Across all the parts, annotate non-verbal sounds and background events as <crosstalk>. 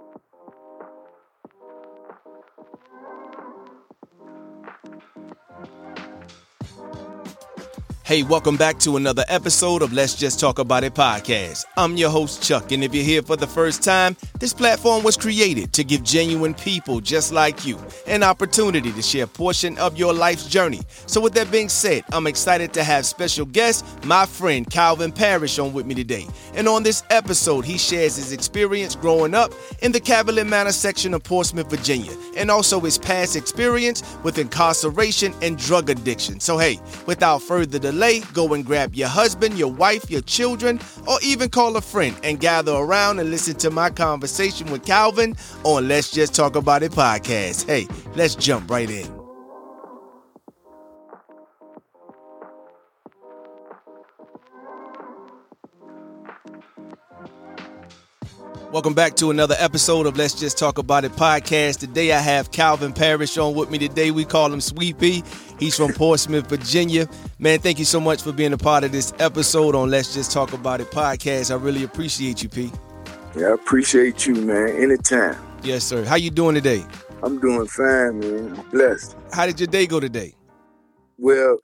Thank you. Hey, welcome back to another episode of Let's Just Talk About It podcast. I'm your host, Chuck, and if you're here for the first time, this platform was created to give genuine people just like you an opportunity to share a portion of your life's journey. So, with that being said, I'm excited to have special guest, my friend Calvin Parrish, on with me today. And on this episode, he shares his experience growing up in the Cavalier Manor section of Portsmouth, Virginia, and also his past experience with incarceration and drug addiction. So, hey, without further delay, go and grab your husband, your wife, your children, or even call a friend and gather around and listen to my conversation with Calvin on Let's Just Talk About It podcast. Hey, let's jump right in. Welcome back to another episode of Let's Just Talk About It podcast. Today I have Calvin Parrish on with me today. We call him Sweet Pea. He's from Portsmouth, Virginia. Man, thank you so much for being a part of this episode on Let's Just Talk About It podcast. I really appreciate you, P. Yeah, I appreciate you, man. Anytime. Yes, sir. How you doing today? I'm doing fine, man. I'm blessed. How did your day go today? Well,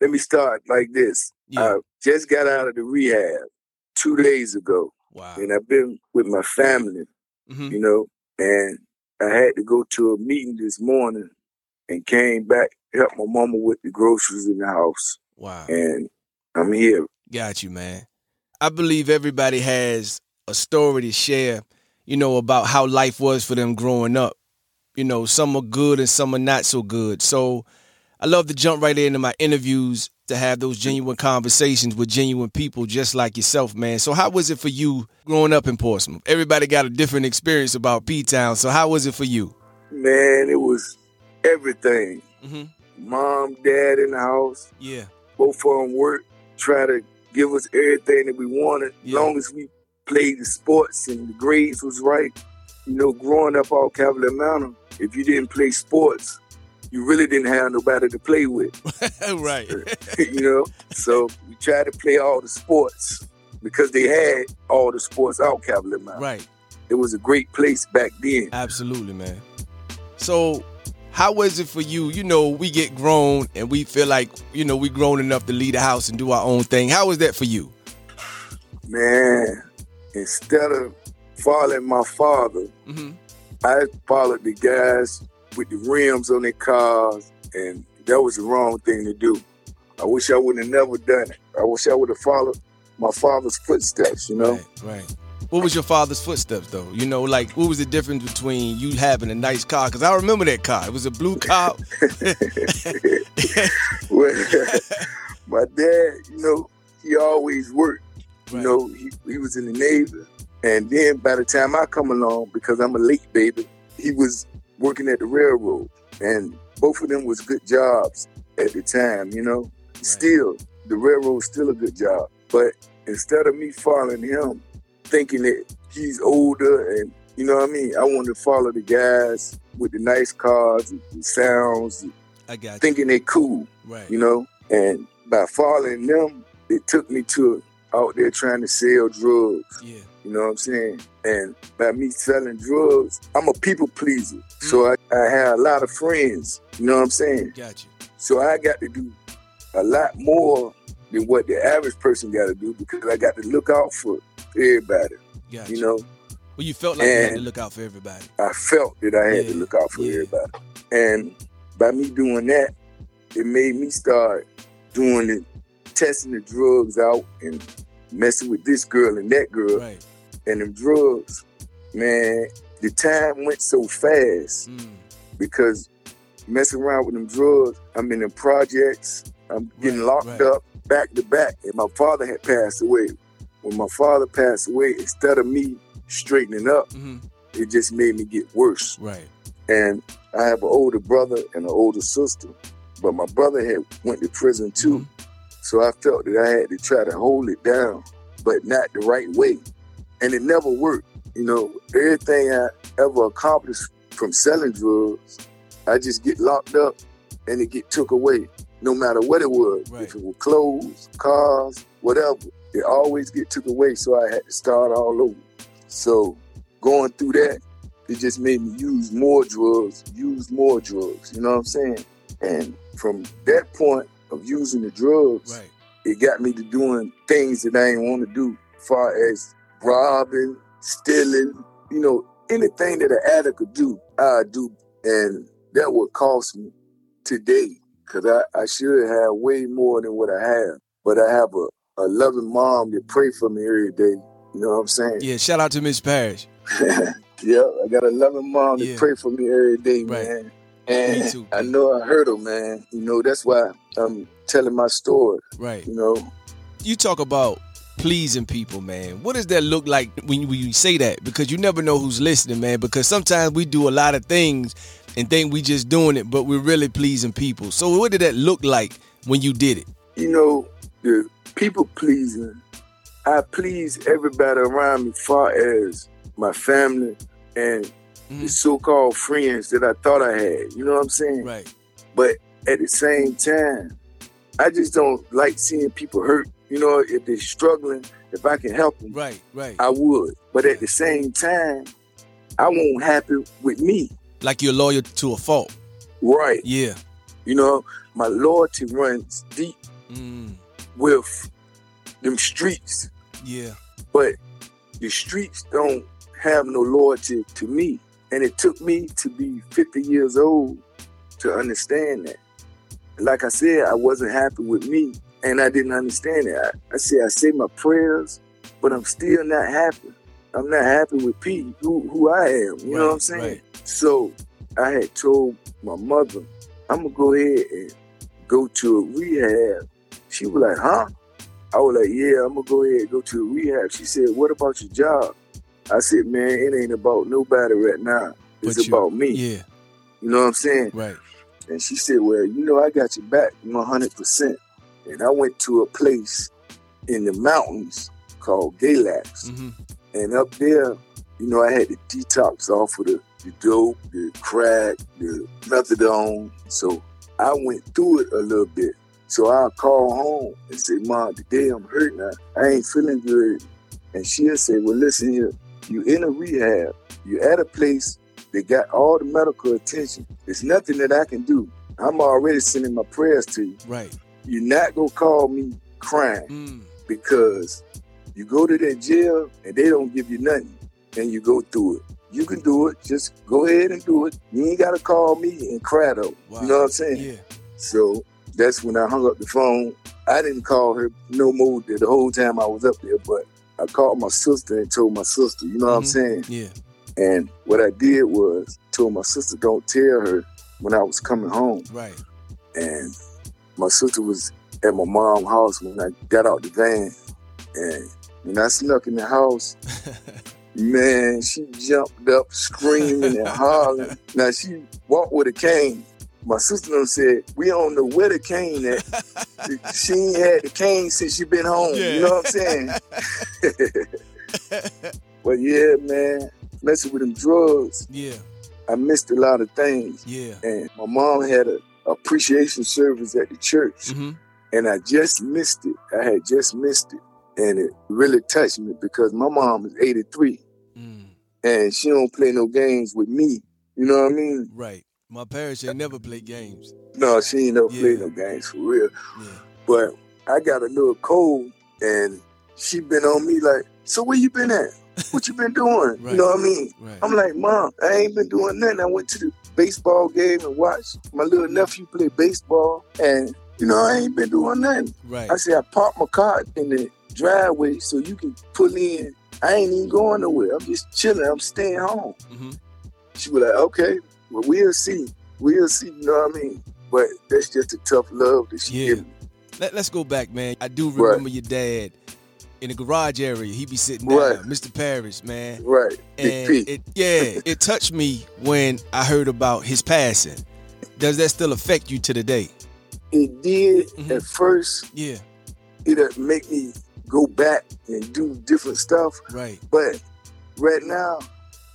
let me start like this. Yeah. I just got out of the rehab two days ago. Wow. And I've been with my family, mm-hmm. you know, and I had to go to a meeting this morning and came back, help my mama with the groceries in the house. Wow. And I'm here. Got you, man. I believe everybody has a story to share, you know, about how life was for them growing up. You know, some are good and some are not so good. So I love to jump right into my interviews to have those genuine conversations with genuine people just like yourself, man. So how was it for you growing up in Portsmouth? Everybody got a different experience about P Town. So how was it for you? Man, it was everything. Mm-hmm. Mom, dad in the house. Yeah. Both of them work, try to give us everything that we wanted. Yeah. Long as we played the sports and the grades was right. You know, growing up all Cavalier Manor, if you didn't play sports, you really didn't have nobody to play with. <laughs> right. <laughs> you know, so we tried to play all the sports because they had all the sports out Cavalier Manor. Right. It was a great place back then. Absolutely, man. So how was it for you? You know, we get grown and we feel like, you know, we grown enough to leave the house and do our own thing. How was that for you? Man, instead of following my father, mm-hmm. I followed the guys with the rims on their cars, and that was the wrong thing to do. I wish I would have never done it. I wish I would have followed my father's footsteps, you know? Right, right. What was your father's footsteps, though? You know, like, what was the difference between you having a nice car? Because I remember that car. It was a blue car. <laughs> well, <laughs> my dad, you know, he always worked. You right. know, he, he was in the Navy. And then by the time I come along, because I'm a late baby, he was working at the railroad, and both of them was good jobs at the time. You know, right. still the railroad's still a good job, but instead of me following him, thinking that he's older and you know what I mean, I wanted to follow the guys with the nice cars, the sounds, I got thinking they cool, right? You know, and by following them, it took me to out there trying to sell drugs. Yeah. You know what I'm saying? And by me selling drugs, I'm a people pleaser. Mm-hmm. So I, I had a lot of friends. You know what I'm saying? Got you. So I got to do a lot more than what the average person got to do because I got to look out for everybody. Got you. you know? Well, you felt like and you had to look out for everybody. I felt that I had yeah. to look out for yeah. everybody. And by me doing that, it made me start doing it, testing the drugs out and messing with this girl and that girl. Right and them drugs, man, the time went so fast mm. because messing around with them drugs, I'm in the projects, I'm getting right, locked right. up back to back, and my father had passed away. When my father passed away, instead of me straightening up, mm-hmm. it just made me get worse. Right. And I have an older brother and an older sister, but my brother had went to prison too. Mm-hmm. So I felt that I had to try to hold it down, but not the right way and it never worked. You know, everything I ever accomplished from selling drugs, I just get locked up and it get took away, no matter what it was. Right. If it was clothes, cars, whatever, it always get took away. So I had to start all over. So going through that, it just made me use more drugs, use more drugs. You know what I'm saying? And from that point of using the drugs, Right. it got me to doing things that I didn't want to do, far as robbing, stealing, you know, anything that an addict could do, I do. And that would cost me today, because I, I should have way more than what I have. But I have a, a loving mom that pray for me every day. You know what I'm saying? Yeah, shout out to Miss Parrish. <laughs> yeah, I got a loving mom that Yeah. pray for me every day, Right. man. And Me too. I know I hurt her, man. You know, that's why I'm telling my story, Right. you know. You talk about pleasing people, man. What does that look like when you, when you say that? Because you never know who's listening, man. Because sometimes we do a lot of things and think we just doing it, but we're really pleasing people. So what did that look like when you did it? you know, the people pleasing, I please everybody around me, far as my family and the Mhm. so-called friends that I thought I had. You know what I'm saying? Right. But at the same time, I just don't like seeing people hurt. You know, if they're struggling, if I can help them, Right. Right. I would. But at the same time, I won't happen with me. like you're loyal to a fault. Right. Yeah. You know, my loyalty runs deep Mm. with them streets. Yeah. but the streets don't have no loyalty to me. And it took me to be 50 years old to understand that. Like I said, I wasn't happy with me and I didn't understand it. I, I said, I say my prayers, but I'm still not happy. I'm not happy with P, who, who I am. You know what I'm saying? Right. So I had told my mother, I'm gonna go ahead and go to a rehab. She was like, huh? I was like, yeah, I'm gonna go ahead and go to a rehab. She said, what about your job? I said, man, it ain't about nobody right now. It's But you- about me. Yeah. You know what I'm saying? Right. And she said, well, you know, I got your back 100%. And I went to a place in the mountains called Galax. hmm And up there, you know, I had to detox off of the, the dope, the crack, the methadone. So I went through it a little bit. So I'll call home and say, Mom, today I'm hurting. I, I ain't feeling good. And she'll say, Well, listen here, you in a rehab, you at a place that got all the medical attention. There's nothing that I can do. I'm already sending my prayers to you. Right. You're not gonna call me crying Mm. because you go to that jail and they don't give you nothing and you go through it. You can do it. Just go ahead and do it. You ain't got to call me and cry though. Wow. You know what I'm saying? Yeah. So that's when I hung up the phone. I didn't call her no more the whole time I was up there, but I called my sister and told my sister, you know what I'm Mhm. saying? Yeah. And what I did was told my sister, don't tell her when I was coming home. Right. And my sister was at my mom's house when I got out the van. And when I snuck in the house, <laughs> man, she jumped up screaming and hollering. <laughs> Now she walked with a cane. My sister said, we don't know where the cane at. she ain't had the cane since she been home. Yeah. You know what I'm saying? but yeah, man, messing with them drugs, yeah. I missed a lot of things. Yeah. And my mom had a appreciation service at the church hmm and I just missed it. I had just missed it. And it really touched me because my mom is 83 Mm. and she don't play no games with me. You know what I mean? Right. My parents ain't never played games. No, she ain't never Yeah. no games for real. Yeah. But I got a little cold and she been on me like, so where you been at? What you been doing? Right. You know what I mean? Right. I'm like, Mom, I ain't been doing nothing. I went to the baseball game and watched my little nephew play baseball and you know, I ain't been doing nothing. right. I said, I parked my car in the driveway so you can pull in. I ain't even going nowhere. I'm just chilling. I'm staying home. hmm She was like, okay, well, we'll see. We'll see. You know what I mean? But that's just a tough love that she Yeah. give me. Let, let's go back, man. I do remember your dad in the garage area. He'd be sitting down, Right. Mr. Parrish, man. Right. And it, yeah, it touched me when I heard about his passing. Does that still affect you to the day? It did Mhm. at first. Yeah, It'll make me go back and do different stuff. right. But right now,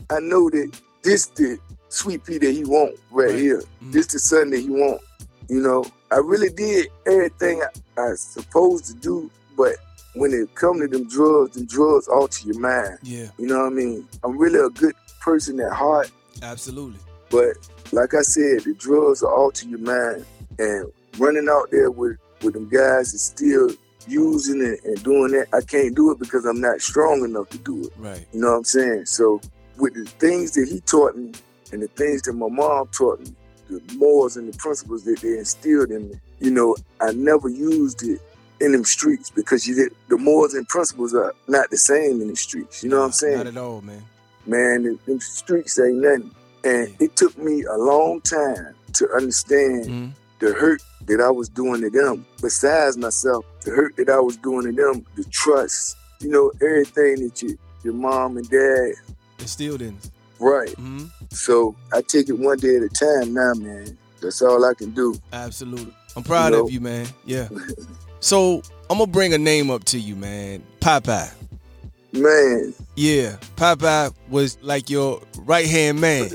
I know that this the sweet pea that he want right, Right. here. Mhm. This the son that he want. You know, I really did everything I, I supposed to do, but when it come to them drugs, them drugs alter your mind. Yeah. You know what I mean? I'm really a good person at heart. Absolutely. But like I said, the drugs are alter your mind. And running out there with, with them guys is still using it and doing that. I can't do it because I'm not strong enough to do it. Right. You know what I'm saying? So with the things that he taught me and the things that my mom taught me, the morals and the principles that they instilled in me, you know, I never used it in them streets because you did, the morals and principles are not the same in the streets. You know what I'm saying? Not at all, man. Man, the, them streets ain't nothing. And Yeah. it took me a long time to understand Mhm. the hurt that I was doing to them. Besides myself, the hurt that I was doing to them, the trust, you know, everything that you, your mom and dad, Instilled in. right. hmm So I take it one day at a time now, man. That's all I can do. Absolutely. I'm proud You know? of you, man. Yeah. <laughs> So I'm gonna bring a name up to you, man. Popeye. Man, Yeah. Popeye was like your right hand man.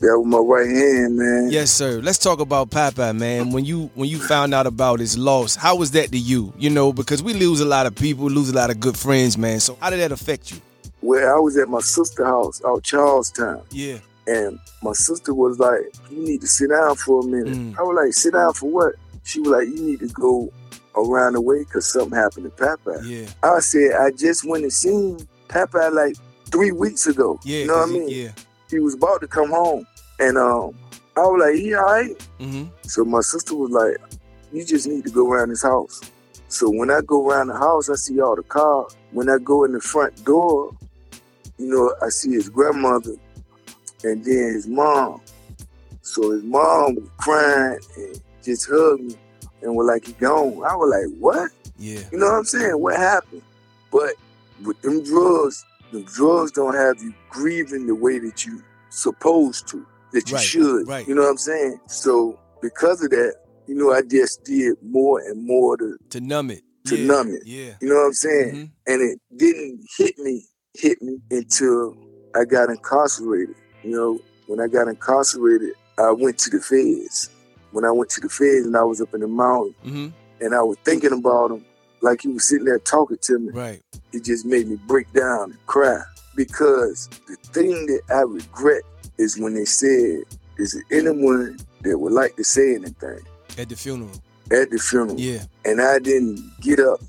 that was my right hand, man. Yes, sir. Let's talk about Popeye, man. When you when you found out about his loss, how was that to you? You know, because we lose a lot of people, lose a lot of good friends, man. So how did that affect you? Well, I was at my sister's house out Charlestown. Yeah. And my sister was like, You need to sit down for a minute. Mm. I was like, Sit down for what? She was like, You need to go around the way because something happened to Papa. Yeah. I said, I just went and seen Papa like three weeks ago. Yeah. you know what I 'cause he- mean? Yeah. He was about to come home. And um, I was like, He all right? Mm-hmm. So my sister was like, You just need to go around his house. So when I go around the house, I see all the cars. When I go in the front door, you know, I see his grandmother and then his mom. So his mom was crying and just hugged me and was like, he gone. I was like, what? Yeah. You know what I'm saying? What happened? But with them drugs, the drugs don't have you grieving the way that you supposed to, that you Right, should. right. You know what I'm saying? So because of that, you know, I just did more and more to, To numb it. To yeah. numb it. Yeah. you know what I'm saying? Mhm. And it didn't hit me, hit me until I got incarcerated. You know, when I got incarcerated, I went to the feds. When I went to the feds and I was up in the mountain Mm-hmm. and I was thinking about him, like he was sitting there talking to me, Right. it just made me break down and cry. Because the thing that I regret is when they said, is there anyone that would like to say anything At the funeral. at the funeral? Yeah. And I didn't get up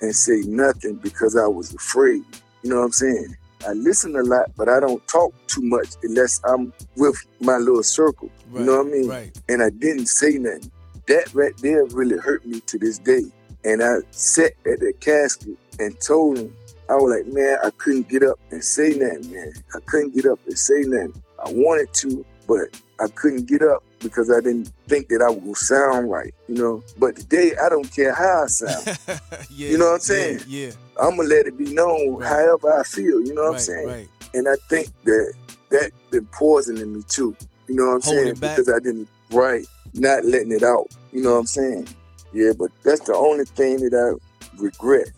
and say nothing because I was afraid. You know what I'm saying? I listen a lot, but I don't talk too much unless I'm with my little circle. Right. You know what I mean? Right. And I didn't say nothing. That right there really hurt me to this day. And I sat at that casket and told him, I was like, man, I couldn't get up and say nothing, man. I couldn't get up and say nothing. I wanted to, but I couldn't get up because I didn't think that I would sound right, you know. But today, I don't care how I sound. <laughs> yeah. You know what I'm saying? Yeah. yeah. I'm gonna let it be known Right. however I feel. You know what right. I'm saying? Right. And I think that that been poisoning me too. You know what I'm Holding saying? back. Because I didn't right, not letting it out. You know what I'm saying? Yeah, but that's the only thing that I regret.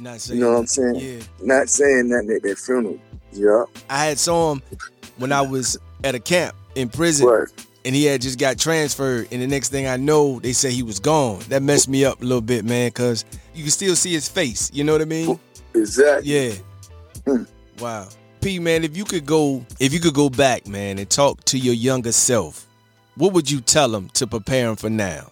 Not saying. You know what I'm saying? Yeah. Not saying nothing at that funeral. Yeah, I had saw him when I was at a camp in prison, right. And he had just got transferred. And the next thing I know, they said he was gone. That messed me up a little bit, man, because you can still see his face. You know what I mean? Exactly. Yeah. Hmm. Wow. P man, if you could go if you could go back, man, and talk to your younger self, what would you tell him to prepare him for now?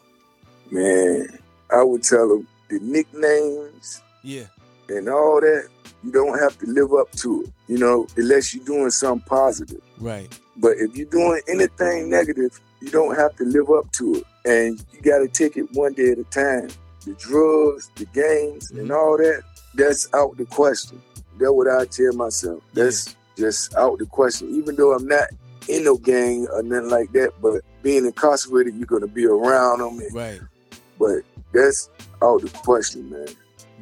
Man, I would tell him the nicknames Yeah. and all that. You don't have to live up to it. You know, unless you're doing something positive. Right. But if you're doing anything negative, you don't have to live up to it. And you got to take it one day at a time. The drugs, the games, and Mhm. all that, that's out the question. That's what I tell myself. That's just out the question. Even though I'm not in no gang or nothing like that, but being incarcerated, you're going to be around them. And, Right. but that's out the question, man.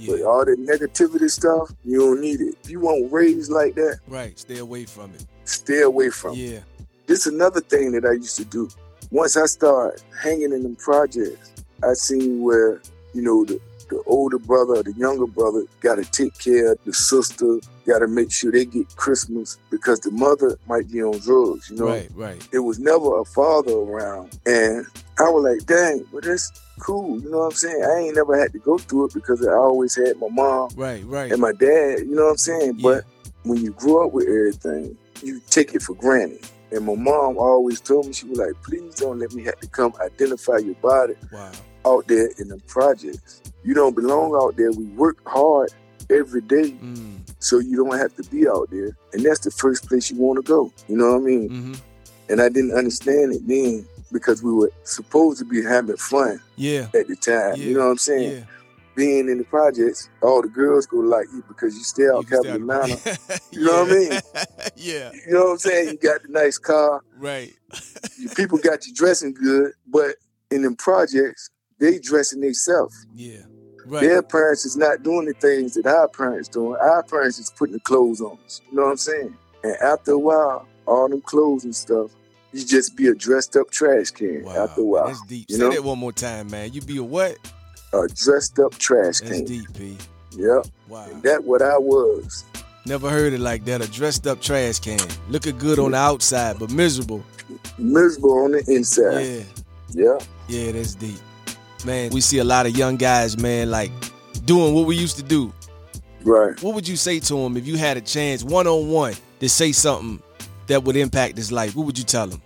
But all that negativity stuff, you don't need it. If you want raised like that, Right. Stay away from it. stay away from it. Yeah. This is another thing that I used to do. Once I start hanging in them projects, I seen where, you know, the, the older brother or the younger brother got to take care of the sister, got to make sure they get Christmas because the mother might be on drugs, you know? Right, right. It was never a father around. And I was like, dang, but that's cool. You know what I'm saying? I ain't never had to go through it because I always had my mom right, right. and my dad. You know what I'm saying? Yeah. But when you grow up with everything, you take it for granted. And my mom always told me, she was like, please don't let me have to come identify your body wow. out there in the projects. You don't belong out there. We work hard every day Mm, so you don't have to be out there. And that's the first place you want to go. You know what I mean? hmm And I didn't understand it then because we were supposed to be having fun Yeah. at the time. Yeah. You know what I'm saying? Yeah. Being in the projects, all the girls go like you because you stay out Cavalier Manor. <laughs> You know what I mean? <laughs> yeah. You know what I'm saying? You got the nice car. Right. your people got you dressing good, but in them projects, they dressing themselves. Yeah. Right. Their parents is not doing the things that our parents doing. Our parents is putting the clothes on us. You know what I'm saying? And after a while, all them clothes and stuff, you just be a dressed up trash can. Wow. after a while, That's deep. you Say know? that one more time, man. You be a what? a dressed up trash That's can. That's deep, P. Yep. Wow. And that what I was. Never heard it like that. A dressed up trash can. Looking good on the outside, but miserable. Miserable on the inside. Yeah. Yeah. Yeah, that's deep. Man, we see a lot of young guys, man, like doing what we used to do. Right. What would you say to him if you had a chance one on one to say something that would impact his life? What would you tell him?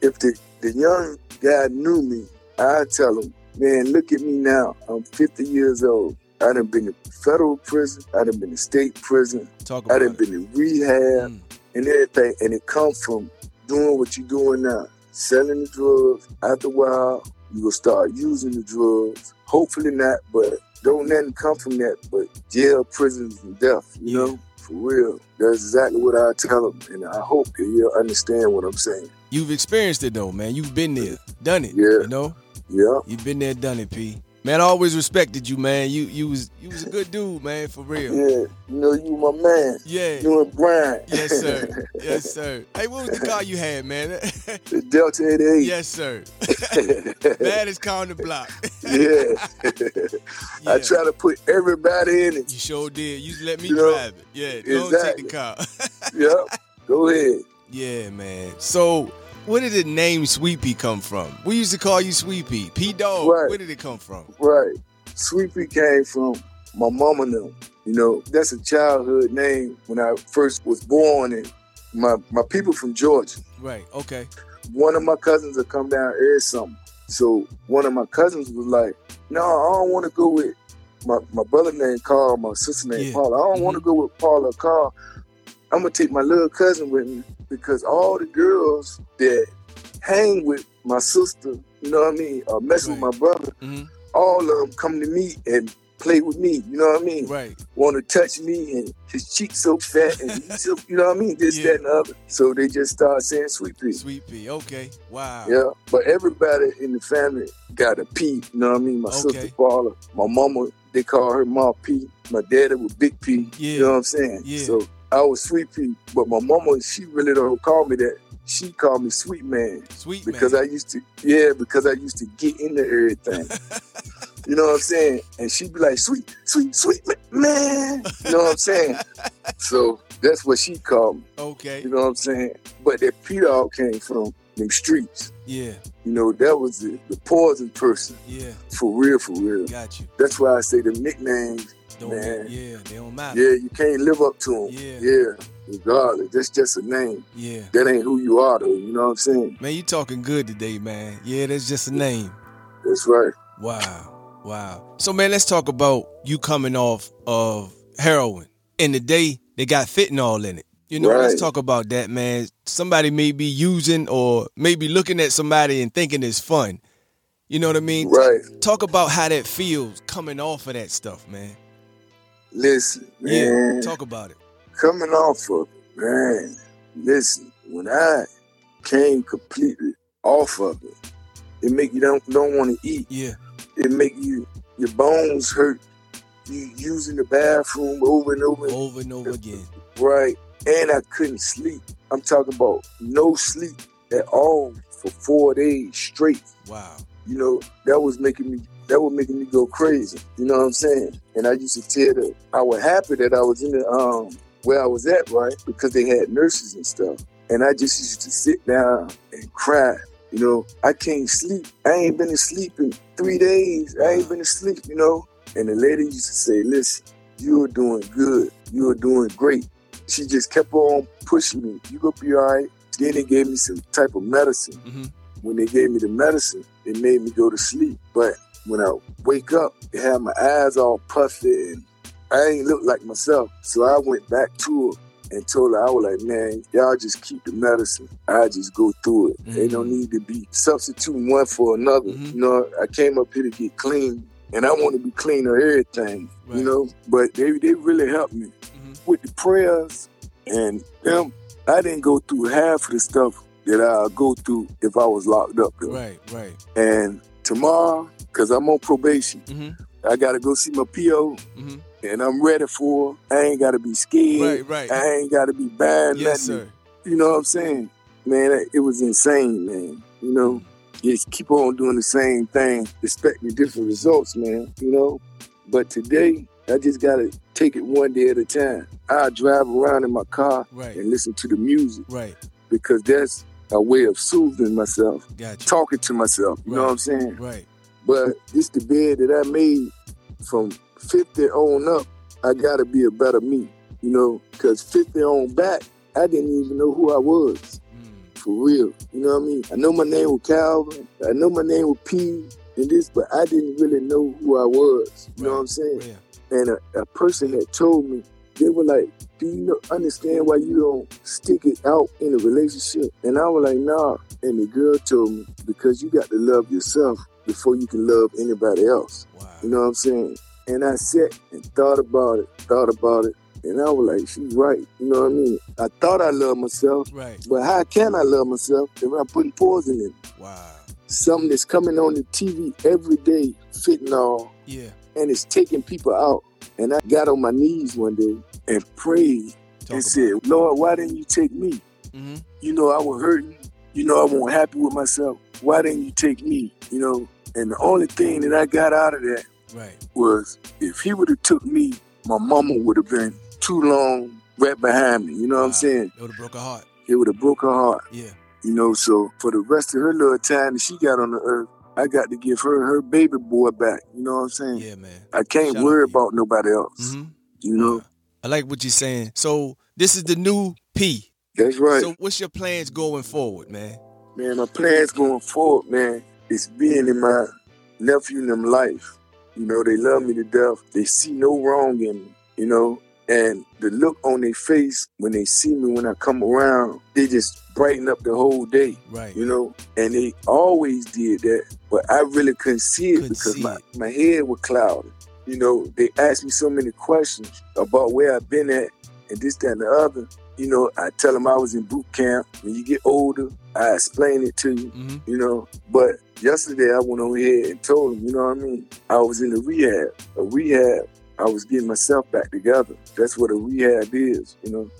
If the, the young guy knew me, I'd tell him, man, look at me now. I'm 50 years old. I done been in federal prison. I done been in state prison. Talk I about done it. been to rehab. Mm, and everything. And it comes from doing what you're doing now, selling the drugs. After a while, you will start using the drugs. Hopefully not, but don't nothing come from that but jail, prisons, and death, you Yeah. know? For real. That's exactly what I tell them. And I hope that he'll understand what I'm saying. You've experienced it though, man. You've been there, done it. Yeah. You know? Yeah. You've been there, done it, P. Man, I always respected you, man. You you was you was a good dude, man, for real. Yeah. You know, you my man. Yeah. You and Brian. Yes, sir. <laughs> Yes, sir. Hey, what was the car you had, man? <laughs> the Delta 88. yes, sir. <laughs> Baddest car on the block. yeah. I try to put everybody in it. You sure did. You let me You know, drive it. Yeah, don't take the car. Yep. Go ahead. yeah, man. So, where did the name Sweet Pea come from? We used to call you Sweet Pea. P Dog. Right. Where did it come from? Right. Sweet Pea came from my mama and them. You know, that's a childhood name when I first was born and my, my people from Georgia. Right. Okay. One of my cousins would come down every summer. So one of my cousins was like, No, I don't want to go with my, my brother named Carl, my sister named Yeah. Paula. I don't want to mm-hmm. go with Paula or Carl. I'm gonna take my little cousin with me because all the girls that hang with my sister, you know what I mean, or mess with my brother, hmm all of them come to me and play with me. You know what I mean? Right. Want to touch me and his cheeks so fat and he's <laughs> so, you know what I mean? This, Yeah. that, and the other. So they just start saying sweet pea. Sweet Pea. Okay. Wow. Yeah, but everybody in the family got a P. You know what I mean? My Okay. sister Paula, my mama, they call her Ma P. My daddy was Big P. Yeah. You know what I'm saying? Yeah. So I was Sweet P, but my mama, she really don't call me that. She called me Sweet Man Sweet because man. I used to, yeah, because I used to get into everything. <laughs> you know what I'm saying? And she'd be like, "Sweet, sweet, sweet man." You know what I'm saying? <laughs> so that's what she called me. okay. You know what I'm saying? But that P dog came from them streets. Yeah. You know, that was the, the poison person. Yeah. For real, for real. Got you. That's why I say the nicknames, Don't Man. yeah, they don't matter. yeah, you can't live up to them. Yeah. Yeah. Regardless. That's just a name. Yeah. That ain't who you are, though. You know what I'm saying? Man, you talking good today, man. Yeah, that's just a name. That's right. Wow. Wow. So man, let's talk about you coming off of heroin. In the day, they got fentanyl in it. You know, let's talk about that, man. Somebody may be using or maybe looking at somebody and thinking it's fun. You know what I mean? Right. Talk about how that feels coming off of that stuff, man. Listen, Yeah. man. Talk about it. Coming off of it, man. Listen, when I came completely off of it, it make you don't don't want to eat. Yeah. It make you your bones hurt. You using the bathroom over and over. Over and over again. Right. And I couldn't sleep. I'm talking about no sleep at all for four days straight. Wow. You know, that was making me that was making me go crazy. You know what I'm saying? And I used to tell them I was happy that I was in the um where I was at, right? Because they had nurses and stuff. And I just used to sit down and cry You know, I can't sleep. I ain't been asleep in three days. I ain't been asleep, you know. And the lady used to say, listen, you're doing good. You're doing great. She just kept on pushing me. You gonna be all right. Then they gave me some type of medicine. Mm-hmm. When they gave me the medicine, it made me go to sleep. But when I wake up, it had my eyes all puffy and I ain't look like myself. So I went back to her and told her, I was like, man, y'all just keep the medicine. I just go through it. Mm-hmm. They don't need to be substituting one for another. Mm-hmm. You know, I came up here to get clean and I want to be clean of everything, right. you know. But they they really helped me mm-hmm. with the prayers and them. I didn't go through half of the stuff that I go through if I was locked up. Though. Right, right. And tomorrow, because I'm on probation, mm-hmm. I got to go see my PO. Mm-hmm. And I'm ready for. I ain't got to be scared. Right, right. I ain't got to be bad. Yes, sir. You know what I'm saying? Man, it was insane, man. You know, mm-hmm just keep on doing the same thing, expecting different results, man. You know. But today, I just gotta take it one day at a time. I drive around in my car right. and listen to the music, right? Because that's a way of soothing myself, gotcha. talking to myself. You right. know what I'm saying? Right. But it's the bed that I made from 50 on up. I gotta be a better me, you know, because 50 on back, I didn't even know who I was mm. for real. You know what I mean? I know my name was Calvin. I know my name was P and this, but I didn't really know who I was. You right. know what I'm saying? Yeah. And a, a, person had told me, they were like, do you understand why you don't stick it out in a relationship? And I was like, nah. And the girl told me, because you got to love yourself before you can love anybody else. Wow. You know what I'm saying? And I sat and thought about it, thought about it, and I was like, she's right. You know what I mean? I thought I loved myself. Right. But how can I love myself if I'm putting poison in it? Wow. Something that's coming on the TV every day, fentanyl. Yeah. And it's taking people out. And I got on my knees one day and prayed Talk and said, it. Lord, why didn't you take me? Mm-hmm. You know, I was hurting. You know, I wasn't happy with myself. Why didn't you take me? You know, and the only thing that I got out of that right. was if he would have took me, my mama would have been too long right behind me. You know wow. what I'm saying? It would have broke her heart. It would have broke her heart. Yeah. You know, so for the rest of her little time that she got on the earth, I got to give her her baby boy back. You know what I'm saying? Yeah, man. I can't Shout worry about nobody else. Mm-hmm. You know? I like what you're saying. So this is the new P. That's right. So what's your plans going forward, man? Man, my plans going forward, man, is being in my nephew and them life. You know, they love me to death. They see no wrong in me. You know, and the look on their face when they see me when I come around, they just brighten up the whole day. Right. You know? And they always did that. But I really couldn't see it couldn't because see my, it. my head was clouded. You know, they asked me so many questions about where I've been at and this, that, and the other. You know, I tell them I was in boot camp. When you get older, I explain it to you, mm-hmm. you know. But yesterday I went over here and told them, you know what I mean? I was in the rehab. A rehab I was getting myself back together. That's what a rehab is, you know.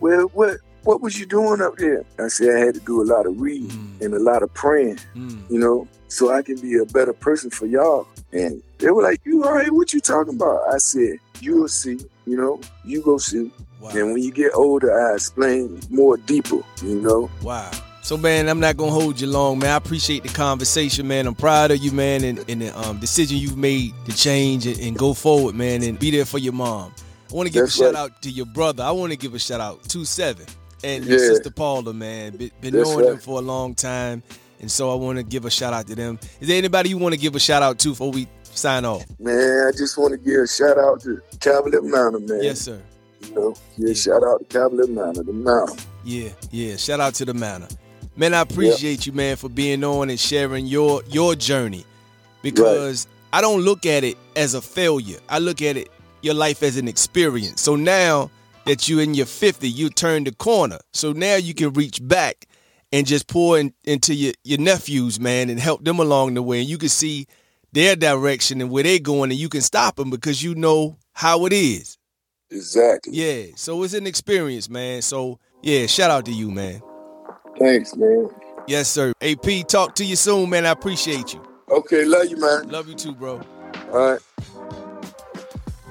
Well, what what was you doing up there? I said I had to do a lot of reading mm. and a lot of praying, mm. you know, so I can be a better person for y'all. And they were like, "You all right? What you talking about?" I said, "You'll see, you know. You go see." Wow. And when you get older, I explain more deeper, you know. Wow. So man, I'm not gonna hold you long, man. I appreciate the conversation, man. I'm proud of you, man, and, and the um, decision you've made to change and, and, go forward, man, and be there for your mom. I want to give That's a shout right. out to your brother. I want to give a shout out to Seven and yeah. sister Paula, man. Been, been knowing right. them for a long time, and so I want to give a shout out to them. Is there anybody you want to give a shout out to before we sign off? Man, I just want to give a shout out to Cavalier Mountain, man. Yes, sir. You know, yeah, yeah. shout out to Cavalier Mountain, the mountain. Yeah, yeah. Shout out to the Manor. Man, I appreciate yep. you, man, for being on and sharing your your journey. Because right. I don't look at it as a failure. I look at it your life as an experience. So now that you're in your 50, you turn the corner. So now you can reach back and just pour in, into your, your nephews, man, and help them along the way. And you can see their direction and where they're going, and you can stop them because you know how it is. Exactly. Yeah. So it's an experience, man. So yeah, shout out to you, man. Thanks, man. Yes, sir. AP, talk to you soon, man. I appreciate you. Okay, love you, man. Love you too, bro. All right.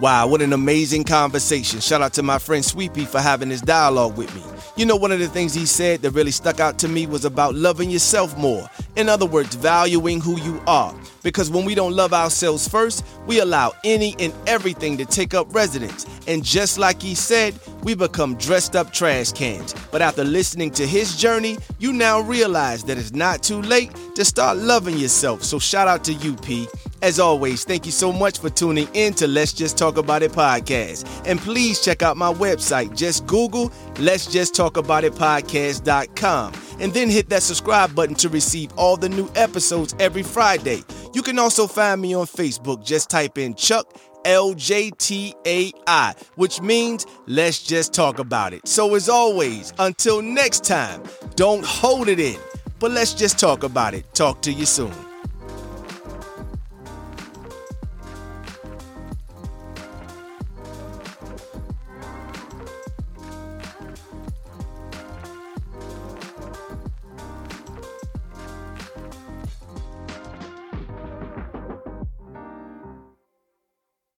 Wow, what an amazing conversation. Shout out to my friend Sweet Pea for having this dialogue with me. You know, one of the things he said that really stuck out to me was about loving yourself more. In other words, valuing who you are. Because when we don't love ourselves first, we allow any and everything to take up residence. And just like he said, we become dressed up trash cans. But after listening to his journey, you now realize that it's not too late to start loving yourself. So shout out to you, P. As always, thank you so much for tuning in to Let's Just Talk About It podcast. And please check out my website. Just Google Let's Just Talk About It podcast.com. And then hit that subscribe button to receive all the new episodes every Friday. You can also find me on Facebook. Just type in Chuck LJTAI, which means let's just talk about it. So, as always, until next time, don't hold it in, but let's just talk about it. Talk to you soon.